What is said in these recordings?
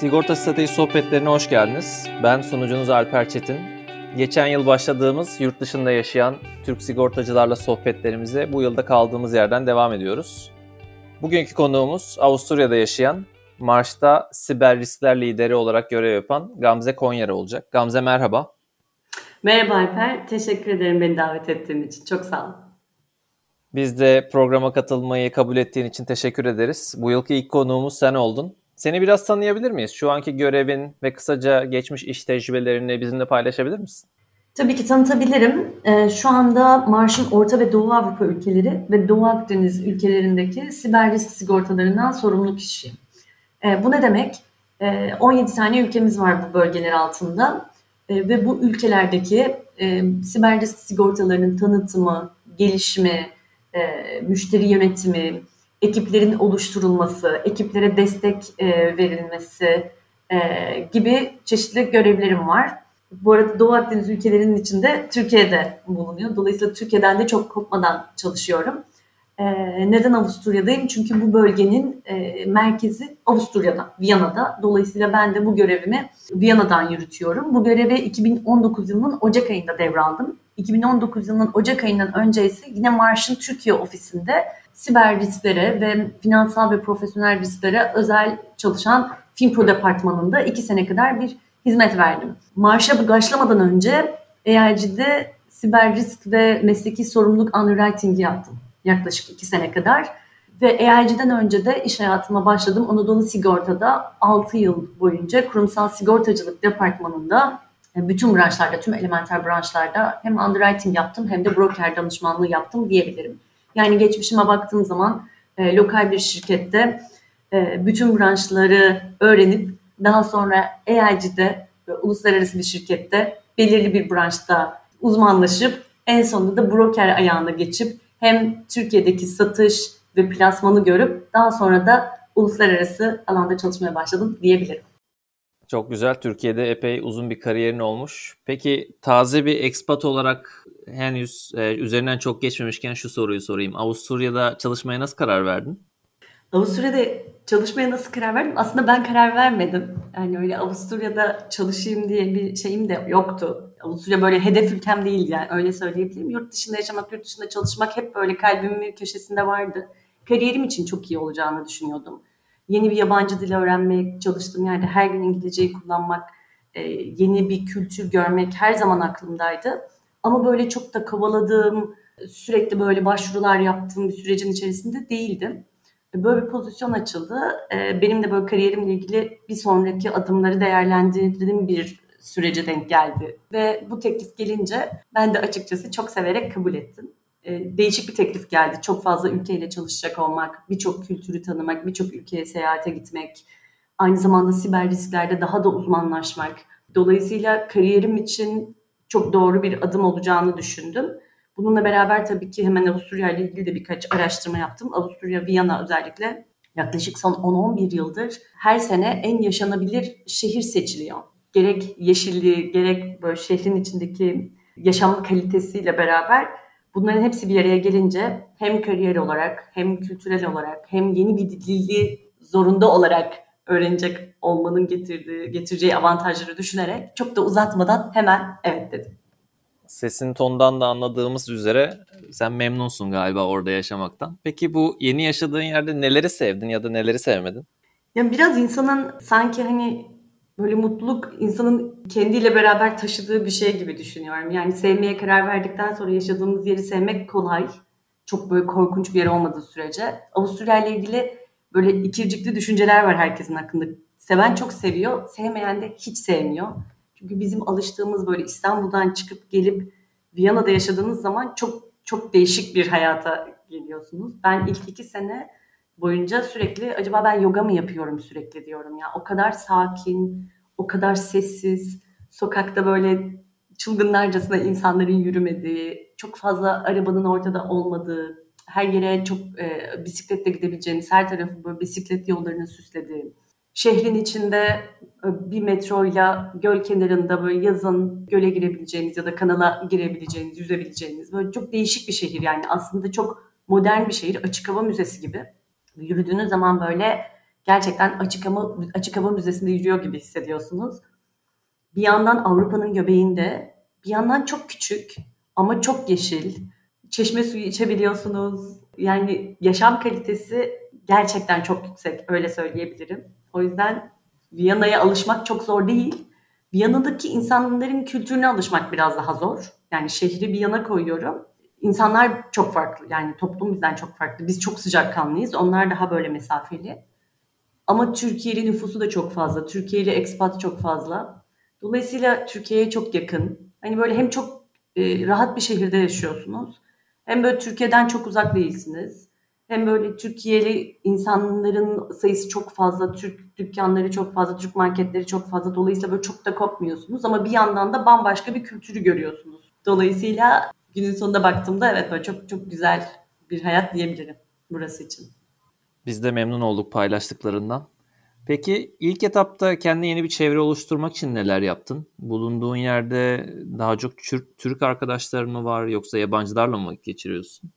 Sigorta Strateji Sohbetlerine hoş geldiniz. Ben sunucunuz Alper Çetin. Geçen yıl başladığımız yurt dışında yaşayan Türk sigortacılarla sohbetlerimize bu yılda kaldığımız yerden devam ediyoruz. Bugünkü konuğumuz Avusturya'da yaşayan, Marş'ta siber riskler lideri olarak görev yapan Gamze Konyara olacak. Gamze merhaba. Merhaba Alper, teşekkür ederim beni davet ettiğin için. Çok sağ ol. Biz de programa katılmayı kabul ettiğin için teşekkür ederiz. Bu yılki ilk konuğumuz sen oldun. Seni biraz tanıyabilir miyiz? Şu anki görevin ve kısaca geçmiş iş tecrübelerini bizimle paylaşabilir misin? Tabii ki tanıtabilirim. Ee, şu anda Marş'ın Orta ve Doğu Avrupa ülkeleri ve Doğu Akdeniz ülkelerindeki siber risk sigortalarından sorumlu kişiyim. Ee, bu ne demek? Ee, 17 tane ülkemiz var bu bölgeler altında ee, ve bu ülkelerdeki e, siber risk sigortalarının tanıtımı, gelişimi, e, müşteri yönetimi, ekiplerin oluşturulması, ekiplere destek e, verilmesi e, gibi çeşitli görevlerim var. Bu arada Doğu Akdeniz ülkelerinin içinde Türkiye'de bulunuyor. Dolayısıyla Türkiye'den de çok kopmadan çalışıyorum. E, neden Avusturya'dayım? Çünkü bu bölgenin e, merkezi Avusturya'da, Viyana'da. Dolayısıyla ben de bu görevimi Viyana'dan yürütüyorum. Bu göreve 2019 yılının Ocak ayında devraldım. 2019 yılının Ocak ayından önce ise yine Marş'ın Türkiye ofisinde siber risklere ve finansal ve profesyonel risklere özel çalışan Finpro departmanında iki sene kadar bir hizmet verdim. Marş'a başlamadan önce EIG'de siber risk ve mesleki sorumluluk underwriting'i yaptım yaklaşık iki sene kadar. Ve EIG'den önce de iş hayatıma başladım. Anadolu Sigorta'da 6 yıl boyunca kurumsal sigortacılık departmanında e, bütün branşlarda, tüm elementer branşlarda hem underwriting yaptım hem de broker danışmanlığı yaptım diyebilirim. Yani geçmişime baktığım zaman e, lokal bir şirkette e, bütün branşları öğrenip daha sonra EIG'de e, uluslararası bir şirkette belirli bir branşta uzmanlaşıp en sonunda da broker ayağına geçip hem Türkiye'deki satış ve plasmanı görüp daha sonra da uluslararası alanda çalışmaya başladım diyebilirim. Çok güzel. Türkiye'de epey uzun bir kariyerin olmuş. Peki taze bir expat olarak henüz e, üzerinden çok geçmemişken şu soruyu sorayım. Avusturya'da çalışmaya nasıl karar verdin? Avusturya'da çalışmaya nasıl karar verdim? Aslında ben karar vermedim. Yani öyle Avusturya'da çalışayım diye bir şeyim de yoktu. Avusturya böyle hedef ülkem değildi yani öyle söyleyebilirim. Yurt dışında yaşamak, yurt dışında çalışmak hep böyle kalbimin bir köşesinde vardı. Kariyerim için çok iyi olacağını düşünüyordum. Yeni bir yabancı dil öğrenmek, çalıştığım yerde her gün İngilizceyi kullanmak, e, yeni bir kültür görmek her zaman aklımdaydı. Ama böyle çok da kovaladığım, sürekli böyle başvurular yaptığım bir sürecin içerisinde değildim. Böyle bir pozisyon açıldı. Ee, benim de böyle kariyerimle ilgili bir sonraki adımları değerlendirdiğim bir sürece denk geldi. Ve bu teklif gelince ben de açıkçası çok severek kabul ettim. Ee, değişik bir teklif geldi. Çok fazla ülkeyle çalışacak olmak, birçok kültürü tanımak, birçok ülkeye seyahate gitmek, aynı zamanda siber risklerde daha da uzmanlaşmak. Dolayısıyla kariyerim için çok doğru bir adım olacağını düşündüm. Bununla beraber tabii ki hemen Avusturya ile ilgili de birkaç araştırma yaptım. Avusturya, Viyana özellikle yaklaşık son 10-11 yıldır her sene en yaşanabilir şehir seçiliyor. Gerek yeşilliği, gerek böyle şehrin içindeki yaşam kalitesiyle beraber bunların hepsi bir araya gelince hem kariyer olarak hem kültürel olarak hem yeni bir dili zorunda olarak öğrenecek olmanın getirdiği, getireceği avantajları düşünerek çok da uzatmadan hemen evet dedim. Sesin tondan da anladığımız üzere sen memnunsun galiba orada yaşamaktan. Peki bu yeni yaşadığın yerde neleri sevdin ya da neleri sevmedin? Ya biraz insanın sanki hani böyle mutluluk insanın kendiyle beraber taşıdığı bir şey gibi düşünüyorum. Yani sevmeye karar verdikten sonra yaşadığımız yeri sevmek kolay. Çok böyle korkunç bir yer olmadığı sürece. Avusturya ile ilgili böyle ikircikli düşünceler var herkesin hakkında. Seven çok seviyor, sevmeyen de hiç sevmiyor. Çünkü bizim alıştığımız böyle İstanbul'dan çıkıp gelip Viyana'da yaşadığınız zaman çok çok değişik bir hayata geliyorsunuz. Ben ilk iki sene boyunca sürekli acaba ben yoga mı yapıyorum sürekli diyorum ya. O kadar sakin, o kadar sessiz, sokakta böyle çılgınlarcasına insanların yürümediği, çok fazla arabanın ortada olmadığı, her yere çok e, bisikletle gidebileceğiniz, her tarafı böyle bisiklet yollarının süslediği, şehrin içinde e, bir metroyla göl kenarında böyle yazın göle girebileceğiniz ya da kanala girebileceğiniz, yüzebileceğiniz böyle çok değişik bir şehir yani aslında çok modern bir şehir, açık hava müzesi gibi. Yürüdüğünüz zaman böyle gerçekten açık hava, açık hava müzesinde yürüyor gibi hissediyorsunuz. Bir yandan Avrupa'nın göbeğinde, bir yandan çok küçük ama çok yeşil. Çeşme suyu içebiliyorsunuz. Yani yaşam kalitesi gerçekten çok yüksek öyle söyleyebilirim. O yüzden Viyana'ya alışmak çok zor değil. Viyana'daki insanların kültürüne alışmak biraz daha zor. Yani şehri bir yana koyuyorum. İnsanlar çok farklı. Yani toplum bizden çok farklı. Biz çok sıcakkanlıyız. Onlar daha böyle mesafeli. Ama Türkiye'li nüfusu da çok fazla. Türkiye'li expat çok fazla. Dolayısıyla Türkiye'ye çok yakın. Hani böyle hem çok e, rahat bir şehirde yaşıyorsunuz. Hem böyle Türkiye'den çok uzak değilsiniz. Hem böyle Türkiye'li insanların sayısı çok fazla, Türk dükkanları çok fazla, Türk marketleri çok fazla. Dolayısıyla böyle çok da kopmuyorsunuz ama bir yandan da bambaşka bir kültürü görüyorsunuz. Dolayısıyla günün sonunda baktığımda evet böyle çok çok güzel bir hayat diyebilirim burası için. Biz de memnun olduk paylaştıklarından. Peki ilk etapta kendi yeni bir çevre oluşturmak için neler yaptın? Bulunduğun yerde daha çok Türk, Türk arkadaşların mı var yoksa yabancılarla mı geçiriyorsun?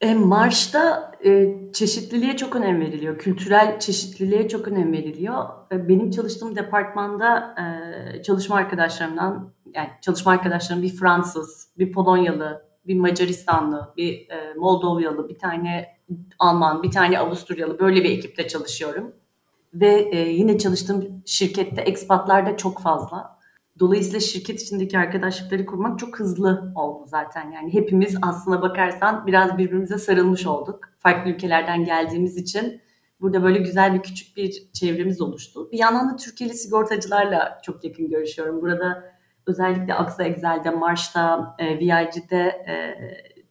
E, marşta e, çeşitliliğe çok önem veriliyor. Kültürel çeşitliliğe çok önem veriliyor. E, benim çalıştığım departmanda e, çalışma arkadaşlarımdan, yani çalışma arkadaşlarım bir Fransız, bir Polonyalı, bir Macaristanlı, bir e, Moldovyalı, bir tane Alman, bir tane Avusturyalı böyle bir ekiple çalışıyorum. Ve e, yine çalıştığım şirkette ekspatlar da çok fazla. Dolayısıyla şirket içindeki arkadaşlıkları kurmak çok hızlı oldu zaten. Yani hepimiz aslına bakarsan biraz birbirimize sarılmış olduk. Farklı ülkelerden geldiğimiz için burada böyle güzel bir küçük bir çevremiz oluştu. Bir yandan da Türkiye'li sigortacılarla çok yakın görüşüyorum. Burada özellikle Aksa Excel'de, Marş'ta, e, VIG'de e,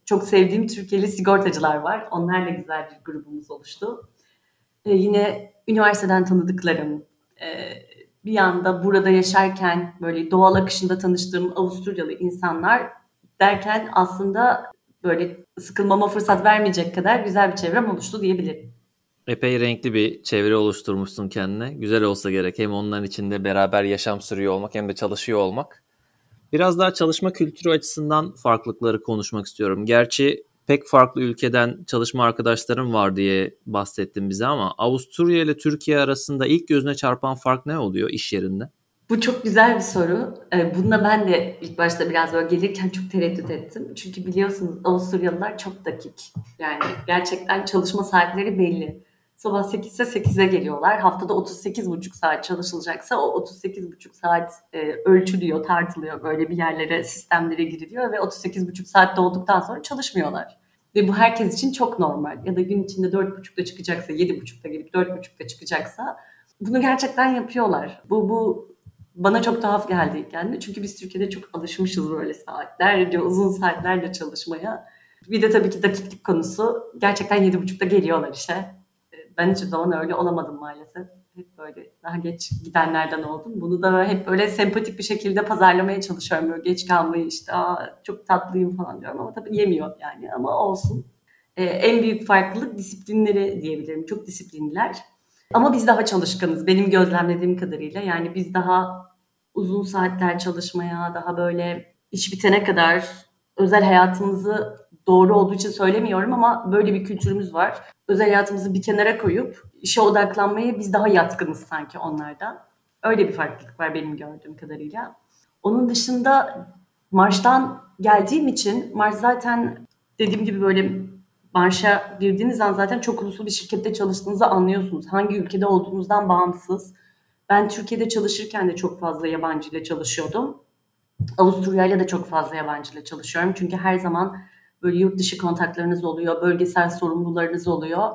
çok sevdiğim Türkiye'li sigortacılar var. Onlarla güzel bir grubumuz oluştu. E, yine üniversiteden tanıdıklarım, e, bir anda burada yaşarken böyle doğal akışında tanıştığım Avusturyalı insanlar derken aslında böyle sıkılmama fırsat vermeyecek kadar güzel bir çevrem oluştu diyebilirim. Epey renkli bir çevre oluşturmuşsun kendine. Güzel olsa gerek. Hem onların içinde beraber yaşam sürüyor olmak hem de çalışıyor olmak. Biraz daha çalışma kültürü açısından farklılıkları konuşmak istiyorum. Gerçi pek farklı ülkeden çalışma arkadaşlarım var diye bahsettim bize ama Avusturya ile Türkiye arasında ilk gözüne çarpan fark ne oluyor iş yerinde? Bu çok güzel bir soru. Ee, bununla ben de ilk başta biraz böyle gelirken çok tereddüt ettim. Çünkü biliyorsunuz Avusturyalılar çok dakik. Yani gerçekten çalışma saatleri belli. Sabah 8 ise 8'e geliyorlar. Haftada 38,5 saat çalışılacaksa o 38,5 saat e, ölçülüyor, tartılıyor. Böyle bir yerlere, sistemlere giriliyor ve 38,5 saatte olduktan sonra çalışmıyorlar. Ve bu herkes için çok normal. Ya da gün içinde 4.30'da çıkacaksa, 7.30'da gelip 4.30'da çıkacaksa bunu gerçekten yapıyorlar. Bu, bu bana çok tuhaf geldi yani. Çünkü biz Türkiye'de çok alışmışız böyle saatlerce, uzun saatlerce çalışmaya. Bir de tabii ki dakiklik konusu. Gerçekten 7.30'da geliyorlar işe. Ben hiçbir zaman öyle olamadım maalesef. Hep böyle daha geç gidenlerden oldum. Bunu da hep böyle sempatik bir şekilde pazarlamaya çalışıyorum. Böyle geç kalmayı işte Aa, çok tatlıyım falan diyorum ama tabii yemiyor yani ama olsun. Ee, en büyük farklılık disiplinleri diyebilirim. Çok disiplinliler. Ama biz daha çalışkanız benim gözlemlediğim kadarıyla. Yani biz daha uzun saatler çalışmaya, daha böyle iş bitene kadar özel hayatımızı doğru olduğu için söylemiyorum ama böyle bir kültürümüz var. Özel hayatımızı bir kenara koyup işe odaklanmaya biz daha yatkınız sanki onlardan. Öyle bir farklılık var benim gördüğüm kadarıyla. Onun dışında Marş'tan geldiğim için Marş zaten dediğim gibi böyle Marş'a girdiğiniz an zaten çok uluslu bir şirkette çalıştığınızı anlıyorsunuz. Hangi ülkede olduğunuzdan bağımsız. Ben Türkiye'de çalışırken de çok fazla yabancı ile çalışıyordum. Avusturya ile de çok fazla yabancı ile çalışıyorum. Çünkü her zaman böyle yurt dışı kontaklarınız oluyor, bölgesel sorumlularınız oluyor.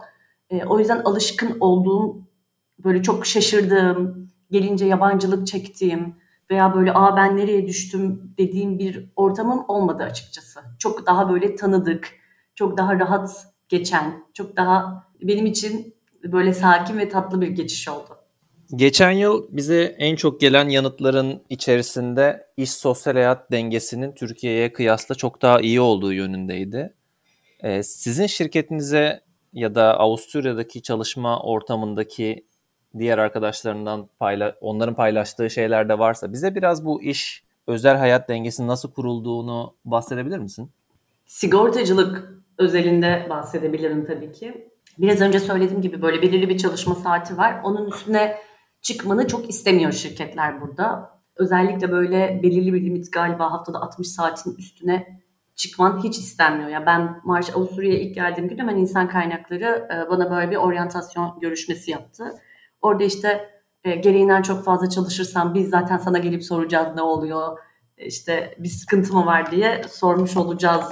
E, o yüzden alışkın olduğum, böyle çok şaşırdığım, gelince yabancılık çektiğim veya böyle aa ben nereye düştüm dediğim bir ortamım olmadı açıkçası. Çok daha böyle tanıdık, çok daha rahat geçen, çok daha benim için böyle sakin ve tatlı bir geçiş oldu. Geçen yıl bize en çok gelen yanıtların içerisinde iş sosyal hayat dengesinin Türkiye'ye kıyasla çok daha iyi olduğu yönündeydi. Ee, sizin şirketinize ya da Avusturya'daki çalışma ortamındaki diğer arkadaşlarından payla onların paylaştığı şeyler de varsa bize biraz bu iş özel hayat dengesinin nasıl kurulduğunu bahsedebilir misin? Sigortacılık özelinde bahsedebilirim tabii ki. Biraz önce söylediğim gibi böyle belirli bir çalışma saati var. Onun üstüne çıkmanı çok istemiyor şirketler burada. Özellikle böyle belirli bir limit galiba haftada 60 saatin üstüne çıkman hiç istenmiyor. Yani ben Marş Avusturya'ya ilk geldiğim gün hemen insan kaynakları e, bana böyle bir oryantasyon görüşmesi yaptı. Orada işte e, gereğinden çok fazla çalışırsan biz zaten sana gelip soracağız ne oluyor, işte bir sıkıntı mı var diye sormuş olacağız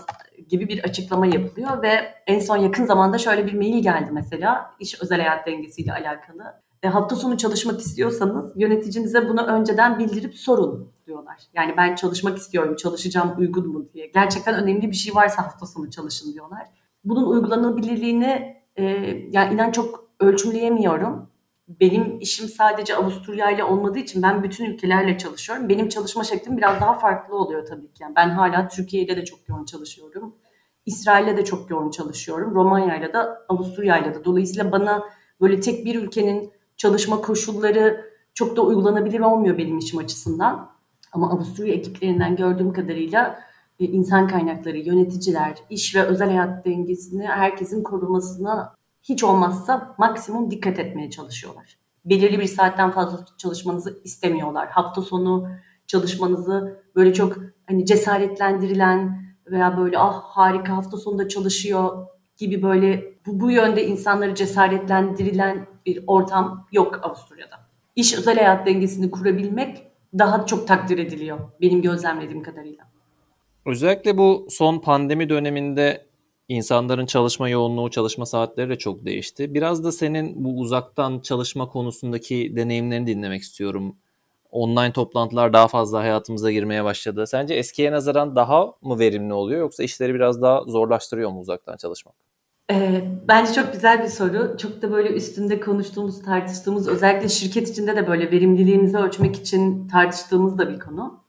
gibi bir açıklama yapılıyor ve en son yakın zamanda şöyle bir mail geldi mesela iş özel hayat dengesiyle alakalı. E, hafta sonu çalışmak istiyorsanız yöneticinize bunu önceden bildirip sorun diyorlar. Yani ben çalışmak istiyorum, çalışacağım uygun mu diye. Gerçekten önemli bir şey varsa hafta sonu çalışın diyorlar. Bunun uygulanabilirliğini e, yani inan çok ölçümleyemiyorum. Benim işim sadece Avusturya ile olmadığı için ben bütün ülkelerle çalışıyorum. Benim çalışma şeklim biraz daha farklı oluyor tabii ki. Yani ben hala Türkiye ile de çok yoğun çalışıyorum. İsrail'le de çok yoğun çalışıyorum. Romanya ile de Avusturya ile de. Dolayısıyla bana böyle tek bir ülkenin çalışma koşulları çok da uygulanabilir olmuyor benim işim açısından. Ama Avusturya ekiplerinden gördüğüm kadarıyla e, insan kaynakları, yöneticiler, iş ve özel hayat dengesini herkesin korumasına hiç olmazsa maksimum dikkat etmeye çalışıyorlar. Belirli bir saatten fazla çalışmanızı istemiyorlar. Hafta sonu çalışmanızı böyle çok hani cesaretlendirilen veya böyle ah harika hafta sonunda çalışıyor gibi böyle bu, bu yönde insanları cesaretlendirilen bir ortam yok Avusturya'da. İş özel hayat dengesini kurabilmek daha çok takdir ediliyor benim gözlemlediğim kadarıyla. Özellikle bu son pandemi döneminde insanların çalışma yoğunluğu, çalışma saatleri de çok değişti. Biraz da senin bu uzaktan çalışma konusundaki deneyimlerini dinlemek istiyorum. Online toplantılar daha fazla hayatımıza girmeye başladı. Sence eskiye nazaran daha mı verimli oluyor yoksa işleri biraz daha zorlaştırıyor mu uzaktan çalışmak? Ee, bence çok güzel bir soru. Çok da böyle üstünde konuştuğumuz, tartıştığımız, özellikle şirket içinde de böyle verimliliğimizi ölçmek için tartıştığımız da bir konu.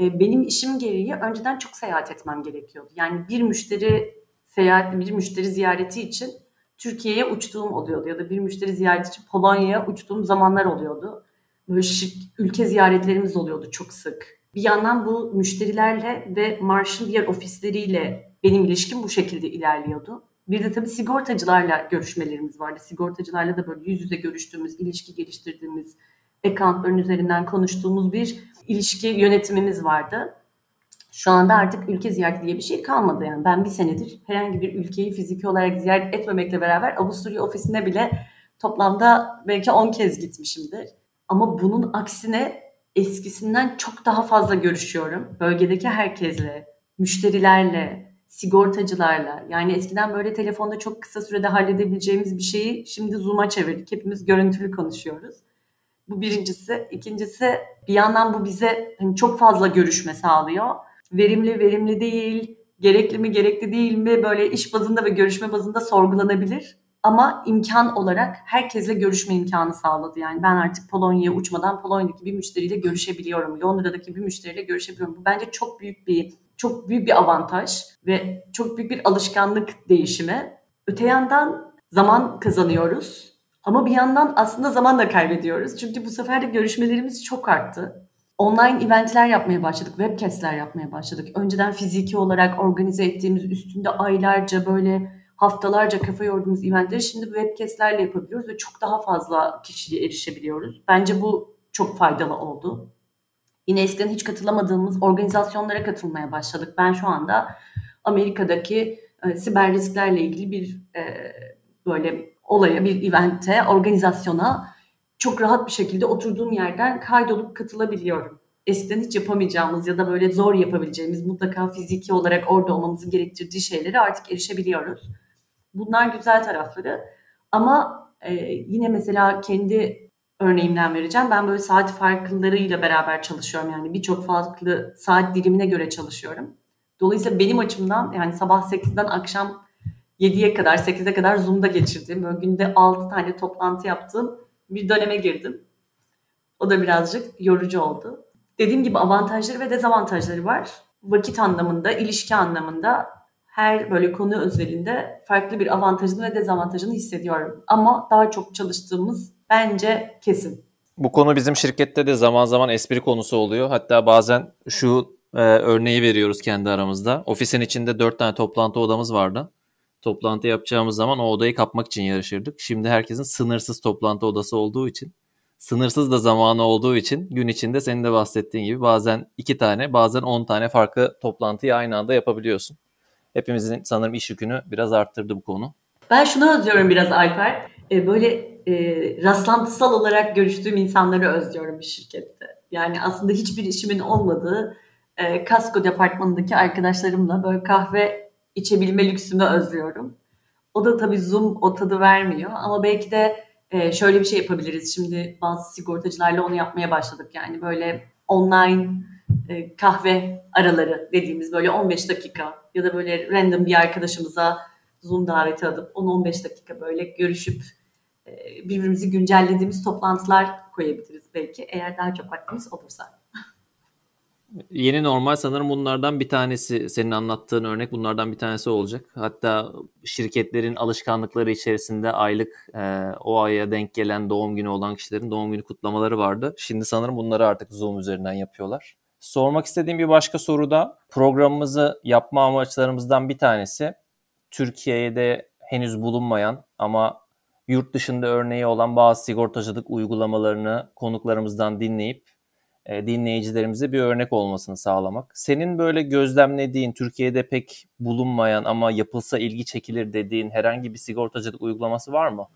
Ee, benim işim gereği önceden çok seyahat etmem gerekiyordu. Yani bir müşteri seyahat, bir müşteri ziyareti için Türkiye'ye uçtuğum oluyordu ya da bir müşteri ziyareti için Polonya'ya uçtuğum zamanlar oluyordu. Böyle şık, ülke ziyaretlerimiz oluyordu çok sık. Bir yandan bu müşterilerle ve Marsh'ın diğer ofisleriyle benim ilişkim bu şekilde ilerliyordu. Bir de tabii sigortacılarla görüşmelerimiz vardı. Sigortacılarla da böyle yüz yüze görüştüğümüz, ilişki geliştirdiğimiz, accountların üzerinden konuştuğumuz bir ilişki yönetimimiz vardı. Şu anda artık ülke ziyareti diye bir şey kalmadı yani. Ben bir senedir herhangi bir ülkeyi fiziki olarak ziyaret etmemekle beraber Avusturya ofisine bile toplamda belki 10 kez gitmişimdir. Ama bunun aksine eskisinden çok daha fazla görüşüyorum. Bölgedeki herkesle, müşterilerle, sigortacılarla. Yani eskiden böyle telefonda çok kısa sürede halledebileceğimiz bir şeyi şimdi Zoom'a çevirdik. Hepimiz görüntülü konuşuyoruz. Bu birincisi. İkincisi bir yandan bu bize hani çok fazla görüşme sağlıyor. Verimli, verimli değil, gerekli mi, gerekli değil mi böyle iş bazında ve görüşme bazında sorgulanabilir. Ama imkan olarak herkesle görüşme imkanı sağladı. Yani ben artık Polonya'ya uçmadan Polonya'daki bir müşteriyle görüşebiliyorum. Londra'daki bir müşteriyle görüşebiliyorum. Bu bence çok büyük bir çok büyük bir avantaj ve çok büyük bir alışkanlık değişimi. Öte yandan zaman kazanıyoruz. Ama bir yandan aslında zaman da kaybediyoruz. Çünkü bu sefer de görüşmelerimiz çok arttı. Online eventler yapmaya başladık, webcastler yapmaya başladık. Önceden fiziki olarak organize ettiğimiz, üstünde aylarca böyle haftalarca kafa yorduğumuz eventleri şimdi webcastlerle yapabiliyoruz ve çok daha fazla kişiye erişebiliyoruz. Bence bu çok faydalı oldu. Yine eskiden hiç katılamadığımız organizasyonlara katılmaya başladık. Ben şu anda Amerika'daki e, siber risklerle ilgili bir e, böyle olaya, bir evente, organizasyona çok rahat bir şekilde oturduğum yerden kaydolup katılabiliyorum. Eskiden hiç yapamayacağımız ya da böyle zor yapabileceğimiz mutlaka fiziki olarak orada olmamızın gerektirdiği şeylere artık erişebiliyoruz. Bunlar güzel tarafları. Ama e, yine mesela kendi örneğimden vereceğim. Ben böyle saat farklarıyla beraber çalışıyorum. Yani birçok farklı saat dilimine göre çalışıyorum. Dolayısıyla benim açımdan yani sabah 8'den akşam 7'ye kadar 8'e kadar Zoom'da geçirdiğim böyle günde 6 tane toplantı yaptığım bir döneme girdim. O da birazcık yorucu oldu. Dediğim gibi avantajları ve dezavantajları var. Vakit anlamında, ilişki anlamında her böyle konu özelinde farklı bir avantajını ve dezavantajını hissediyorum. Ama daha çok çalıştığımız bence kesin. Bu konu bizim şirkette de zaman zaman espri konusu oluyor. Hatta bazen şu e, örneği veriyoruz kendi aramızda. Ofisin içinde dört tane toplantı odamız vardı. toplantı yapacağımız zaman o odayı kapmak için yarışırdık. Şimdi herkesin sınırsız toplantı odası olduğu için, sınırsız da zamanı olduğu için gün içinde senin de bahsettiğin gibi bazen iki tane, bazen on tane farklı toplantıyı aynı anda yapabiliyorsun. Hepimizin sanırım iş yükünü biraz arttırdı bu konu. Ben şunu özlüyorum biraz Alper. Ee, böyle e, rastlantısal olarak görüştüğüm insanları özlüyorum bir şirkette. Yani aslında hiçbir işimin olmadığı e, kasko departmanındaki arkadaşlarımla böyle kahve içebilme lüksümü özlüyorum. O da tabii Zoom o tadı vermiyor ama belki de e, şöyle bir şey yapabiliriz. Şimdi bazı sigortacılarla onu yapmaya başladık. Yani böyle online e, kahve araları dediğimiz böyle 15 dakika ya da böyle random bir arkadaşımıza Zoom daveti alıp 10-15 dakika böyle görüşüp e, birbirimizi güncellediğimiz toplantılar koyabiliriz belki eğer daha çok vaktimiz olursa. Yeni normal sanırım bunlardan bir tanesi senin anlattığın örnek bunlardan bir tanesi olacak. Hatta şirketlerin alışkanlıkları içerisinde aylık e, o aya denk gelen doğum günü olan kişilerin doğum günü kutlamaları vardı. Şimdi sanırım bunları artık Zoom üzerinden yapıyorlar. Sormak istediğim bir başka soru da programımızı yapma amaçlarımızdan bir tanesi Türkiye'de henüz bulunmayan ama yurt dışında örneği olan bazı sigortacılık uygulamalarını konuklarımızdan dinleyip e, dinleyicilerimize bir örnek olmasını sağlamak. Senin böyle gözlemlediğin, Türkiye'de pek bulunmayan ama yapılsa ilgi çekilir dediğin herhangi bir sigortacılık uygulaması var mı?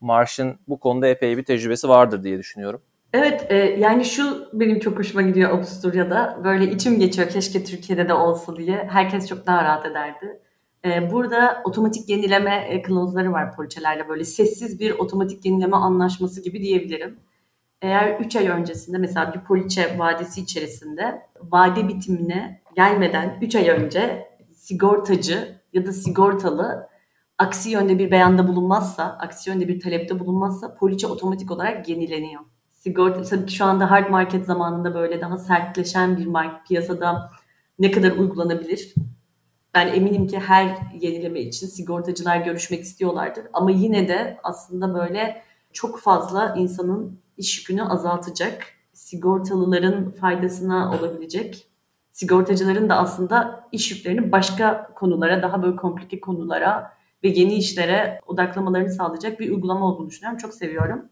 Marş'ın bu konuda epey bir tecrübesi vardır diye düşünüyorum. Evet, e, yani şu benim çok hoşuma gidiyor Avusturya'da. Böyle içim geçiyor keşke Türkiye'de de olsa diye. Herkes çok daha rahat ederdi. E, burada otomatik yenileme e, klozları var poliçelerle. Böyle sessiz bir otomatik yenileme anlaşması gibi diyebilirim. Eğer 3 ay öncesinde mesela bir poliçe vadesi içerisinde vade bitimine gelmeden 3 ay önce sigortacı ya da sigortalı aksi yönde bir beyanda bulunmazsa, aksi yönde bir talepte bulunmazsa poliçe otomatik olarak yenileniyor. Sigorta tabii ki şu anda hard market zamanında böyle daha sertleşen bir market piyasada ne kadar uygulanabilir? Ben eminim ki her yenileme için sigortacılar görüşmek istiyorlardır. Ama yine de aslında böyle çok fazla insanın iş yükünü azaltacak, sigortalıların faydasına olabilecek, sigortacıların da aslında iş yüklerini başka konulara, daha böyle komplike konulara ve yeni işlere odaklamalarını sağlayacak bir uygulama olduğunu düşünüyorum. Çok seviyorum.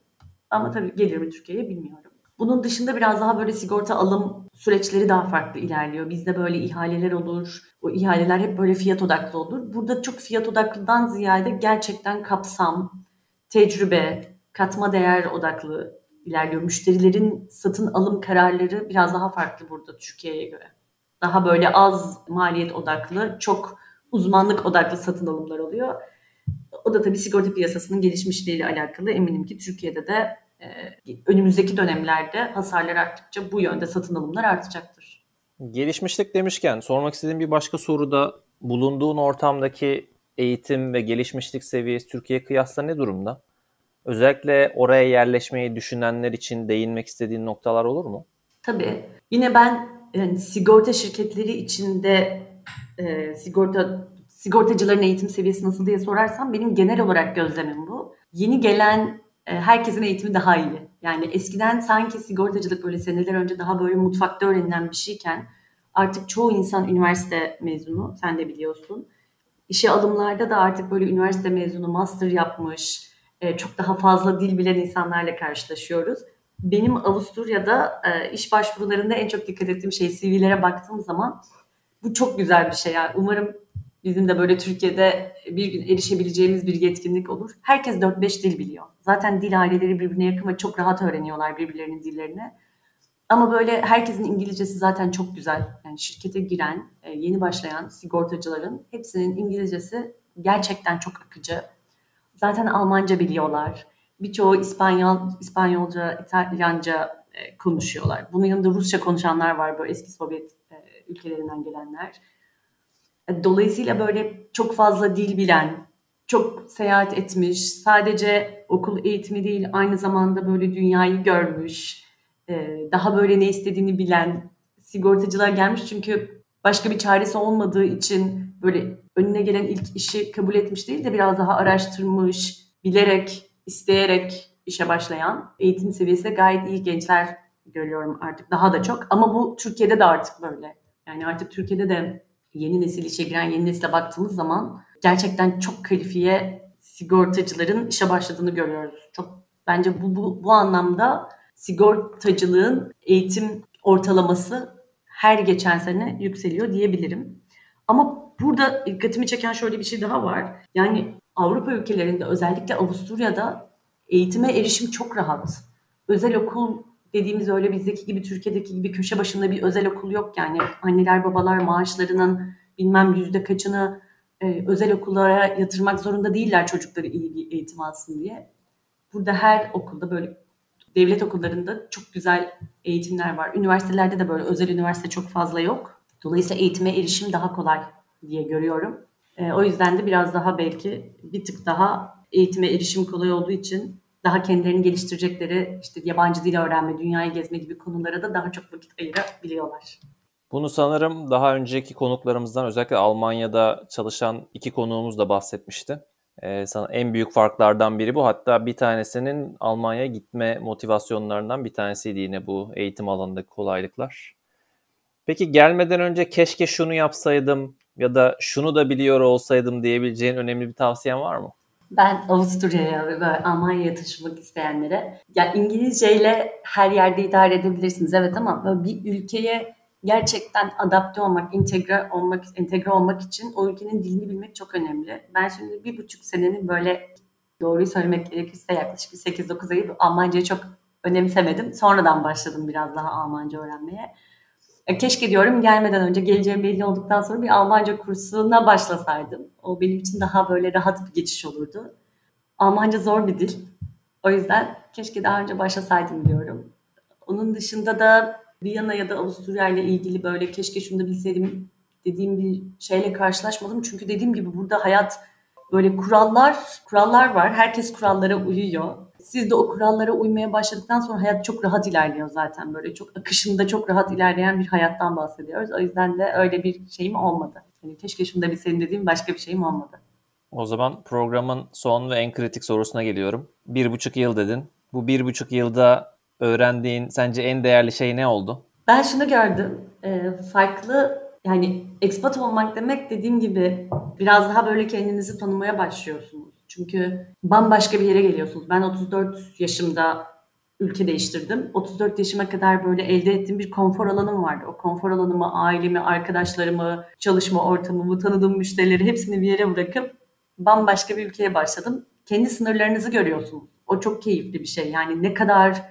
Ama tabii gelir mi Türkiye'ye bilmiyorum. Bunun dışında biraz daha böyle sigorta alım süreçleri daha farklı ilerliyor. Bizde böyle ihaleler olur. O ihaleler hep böyle fiyat odaklı olur. Burada çok fiyat odaklıdan ziyade gerçekten kapsam, tecrübe, katma değer odaklı ilerliyor. Müşterilerin satın alım kararları biraz daha farklı burada Türkiye'ye göre. Daha böyle az maliyet odaklı, çok uzmanlık odaklı satın alımlar oluyor. O da tabii sigorta piyasasının gelişmişliğiyle alakalı. Eminim ki Türkiye'de de e, önümüzdeki dönemlerde hasarlar arttıkça bu yönde satın alımlar artacaktır. Gelişmişlik demişken sormak istediğim bir başka soru da bulunduğun ortamdaki eğitim ve gelişmişlik seviyesi Türkiye kıyasla ne durumda? Özellikle oraya yerleşmeyi düşünenler için değinmek istediğin noktalar olur mu? Tabii. Yine ben yani sigorta şirketleri içinde e, sigorta sigortacıların eğitim seviyesi nasıl diye sorarsam benim genel olarak gözlemim bu. Yeni gelen e, herkesin eğitimi daha iyi. Yani eskiden sanki sigortacılık böyle seneler önce daha böyle mutfakta öğrenilen bir şeyken artık çoğu insan üniversite mezunu, sen de biliyorsun. İşe alımlarda da artık böyle üniversite mezunu, master yapmış, e, çok daha fazla dil bilen insanlarla karşılaşıyoruz. Benim Avusturya'da e, iş başvurularında en çok dikkat ettiğim şey CV'lere baktığım zaman bu çok güzel bir şey. Yani umarım bizim de böyle Türkiye'de bir gün erişebileceğimiz bir yetkinlik olur. Herkes 4-5 dil biliyor. Zaten dil aileleri birbirine yakın ve çok rahat öğreniyorlar birbirlerinin dillerini. Ama böyle herkesin İngilizcesi zaten çok güzel. Yani şirkete giren, e, yeni başlayan sigortacıların hepsinin İngilizcesi gerçekten çok akıcı. Zaten Almanca biliyorlar. Birçoğu İspanyol, İspanyolca, İtalyanca e, konuşuyorlar. Bunun yanında Rusça konuşanlar var böyle eski Sovyet e, ülkelerinden gelenler. Dolayısıyla böyle çok fazla dil bilen, çok seyahat etmiş, sadece okul eğitimi değil aynı zamanda böyle dünyayı görmüş, e, daha böyle ne istediğini bilen sigortacılar gelmiş. Çünkü başka bir çaresi olmadığı için böyle önüne gelen ilk işi kabul etmiş değil de biraz daha araştırmış, bilerek, isteyerek işe başlayan eğitim seviyesi gayet iyi gençler görüyorum artık daha da çok. Ama bu Türkiye'de de artık böyle. Yani artık Türkiye'de de yeni nesil işe giren yeni nesile baktığımız zaman gerçekten çok kalifiye sigortacıların işe başladığını görüyoruz. Çok bence bu, bu, bu anlamda sigortacılığın eğitim ortalaması her geçen sene yükseliyor diyebilirim. Ama burada dikkatimi çeken şöyle bir şey daha var. Yani Avrupa ülkelerinde özellikle Avusturya'da eğitime erişim çok rahat. Özel okul dediğimiz öyle bizdeki gibi Türkiye'deki gibi köşe başında bir özel okul yok yani. Anneler babalar maaşlarının bilmem yüzde kaçını e, özel okullara yatırmak zorunda değiller çocukları iyi bir eğitim alsın diye. Burada her okulda böyle devlet okullarında çok güzel eğitimler var. Üniversitelerde de böyle özel üniversite çok fazla yok. Dolayısıyla eğitime erişim daha kolay diye görüyorum. E, o yüzden de biraz daha belki bir tık daha eğitime erişim kolay olduğu için daha kendilerini geliştirecekleri işte yabancı dil öğrenme, dünyayı gezme gibi konulara da daha çok vakit ayırabiliyorlar. Bunu sanırım daha önceki konuklarımızdan özellikle Almanya'da çalışan iki konuğumuz da bahsetmişti. Ee, en büyük farklardan biri bu. Hatta bir tanesinin Almanya'ya gitme motivasyonlarından bir tanesiydi yine bu eğitim alanındaki kolaylıklar. Peki gelmeden önce keşke şunu yapsaydım ya da şunu da biliyor olsaydım diyebileceğin önemli bir tavsiyen var mı? Ben Avusturya'ya ve Almanya'ya taşımak isteyenlere ya İngilizceyle her yerde idare edebilirsiniz evet ama böyle bir ülkeye gerçekten adapte olmak, entegre olmak, entegre olmak için o ülkenin dilini bilmek çok önemli. Ben şimdi bir buçuk senenin böyle doğruyu söylemek gerekirse yaklaşık bir 8-9 ayı Almancayı çok önemsemedim. Sonradan başladım biraz daha Almanca öğrenmeye. E, keşke diyorum gelmeden önce geleceğim belli olduktan sonra bir Almanca kursuna başlasaydım. O benim için daha böyle rahat bir geçiş olurdu. Almanca zor bir dil. O yüzden keşke daha önce başlasaydım diyorum. Onun dışında da Viyana ya da Avusturya ile ilgili böyle keşke şunu da bilseydim dediğim bir şeyle karşılaşmadım. Çünkü dediğim gibi burada hayat böyle kurallar, kurallar var. Herkes kurallara uyuyor. Siz de o kurallara uymaya başladıktan sonra hayat çok rahat ilerliyor zaten. Böyle çok akışında çok rahat ilerleyen bir hayattan bahsediyoruz. O yüzden de öyle bir şeyim olmadı. Yani keşke şunu da bilseydim dediğim başka bir şeyim olmadı. O zaman programın son ve en kritik sorusuna geliyorum. Bir buçuk yıl dedin. Bu bir buçuk yılda öğrendiğin sence en değerli şey ne oldu? Ben şunu gördüm. E, farklı yani expat olmak demek dediğim gibi biraz daha böyle kendinizi tanımaya başlıyorsunuz. Çünkü bambaşka bir yere geliyorsunuz. Ben 34 yaşımda ülke değiştirdim. 34 yaşıma kadar böyle elde ettiğim bir konfor alanım vardı. O konfor alanımı, ailemi, arkadaşlarımı, çalışma ortamımı, tanıdığım müşterileri hepsini bir yere bırakıp bambaşka bir ülkeye başladım. Kendi sınırlarınızı görüyorsunuz. O çok keyifli bir şey. Yani ne kadar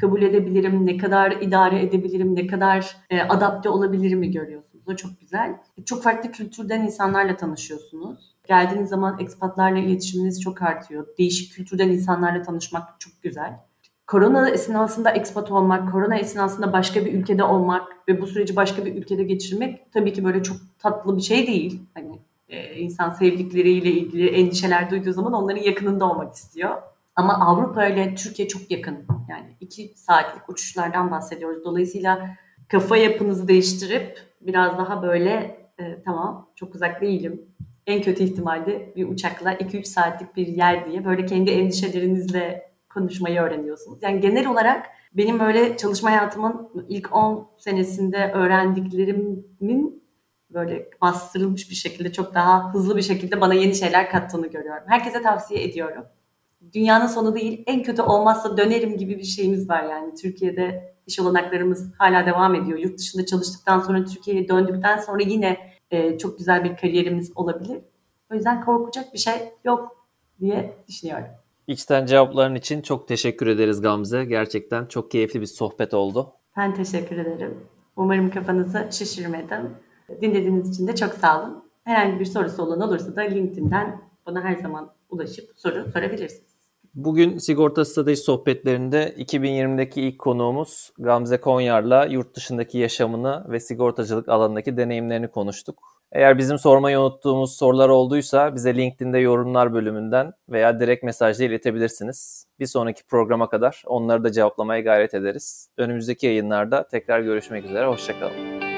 kabul edebilirim, ne kadar idare edebilirim, ne kadar e, adapte olabilirim görüyorsunuz. O çok güzel. Çok farklı kültürden insanlarla tanışıyorsunuz. Geldiğiniz zaman ekspatlarla iletişiminiz çok artıyor. Değişik kültürden insanlarla tanışmak çok güzel. Korona esnasında ekspat olmak, korona esnasında başka bir ülkede olmak ve bu süreci başka bir ülkede geçirmek tabii ki böyle çok tatlı bir şey değil. Hani e, insan sevdikleriyle ilgili endişeler duyduğu zaman onların yakınında olmak istiyor. Ama Avrupa ile Türkiye çok yakın. Yani iki saatlik uçuşlardan bahsediyoruz. Dolayısıyla kafa yapınızı değiştirip biraz daha böyle e, tamam çok uzak değilim. En kötü ihtimalle bir uçakla 2-3 saatlik bir yer diye böyle kendi endişelerinizle konuşmayı öğreniyorsunuz. Yani genel olarak benim böyle çalışma hayatımın ilk 10 senesinde öğrendiklerimin böyle bastırılmış bir şekilde çok daha hızlı bir şekilde bana yeni şeyler kattığını görüyorum. Herkese tavsiye ediyorum dünyanın sonu değil en kötü olmazsa dönerim gibi bir şeyimiz var yani. Türkiye'de iş olanaklarımız hala devam ediyor. Yurt dışında çalıştıktan sonra Türkiye'ye döndükten sonra yine e, çok güzel bir kariyerimiz olabilir. O yüzden korkacak bir şey yok diye düşünüyorum. İçten cevapların için çok teşekkür ederiz Gamze. Gerçekten çok keyifli bir sohbet oldu. Ben teşekkür ederim. Umarım kafanızı şişirmedim. Dinlediğiniz için de çok sağ olun. Herhangi bir sorusu olan olursa da LinkedIn'den bana her zaman ulaşıp soru sorabilirsiniz. Bugün Sigorta Strateji sohbetlerinde 2020'deki ilk konuğumuz Gamze Konyar'la yurt dışındaki yaşamını ve sigortacılık alanındaki deneyimlerini konuştuk. Eğer bizim sormayı unuttuğumuz sorular olduysa bize LinkedIn'de yorumlar bölümünden veya direkt mesajla iletebilirsiniz. Bir sonraki programa kadar onları da cevaplamaya gayret ederiz. Önümüzdeki yayınlarda tekrar görüşmek üzere, hoşçakalın.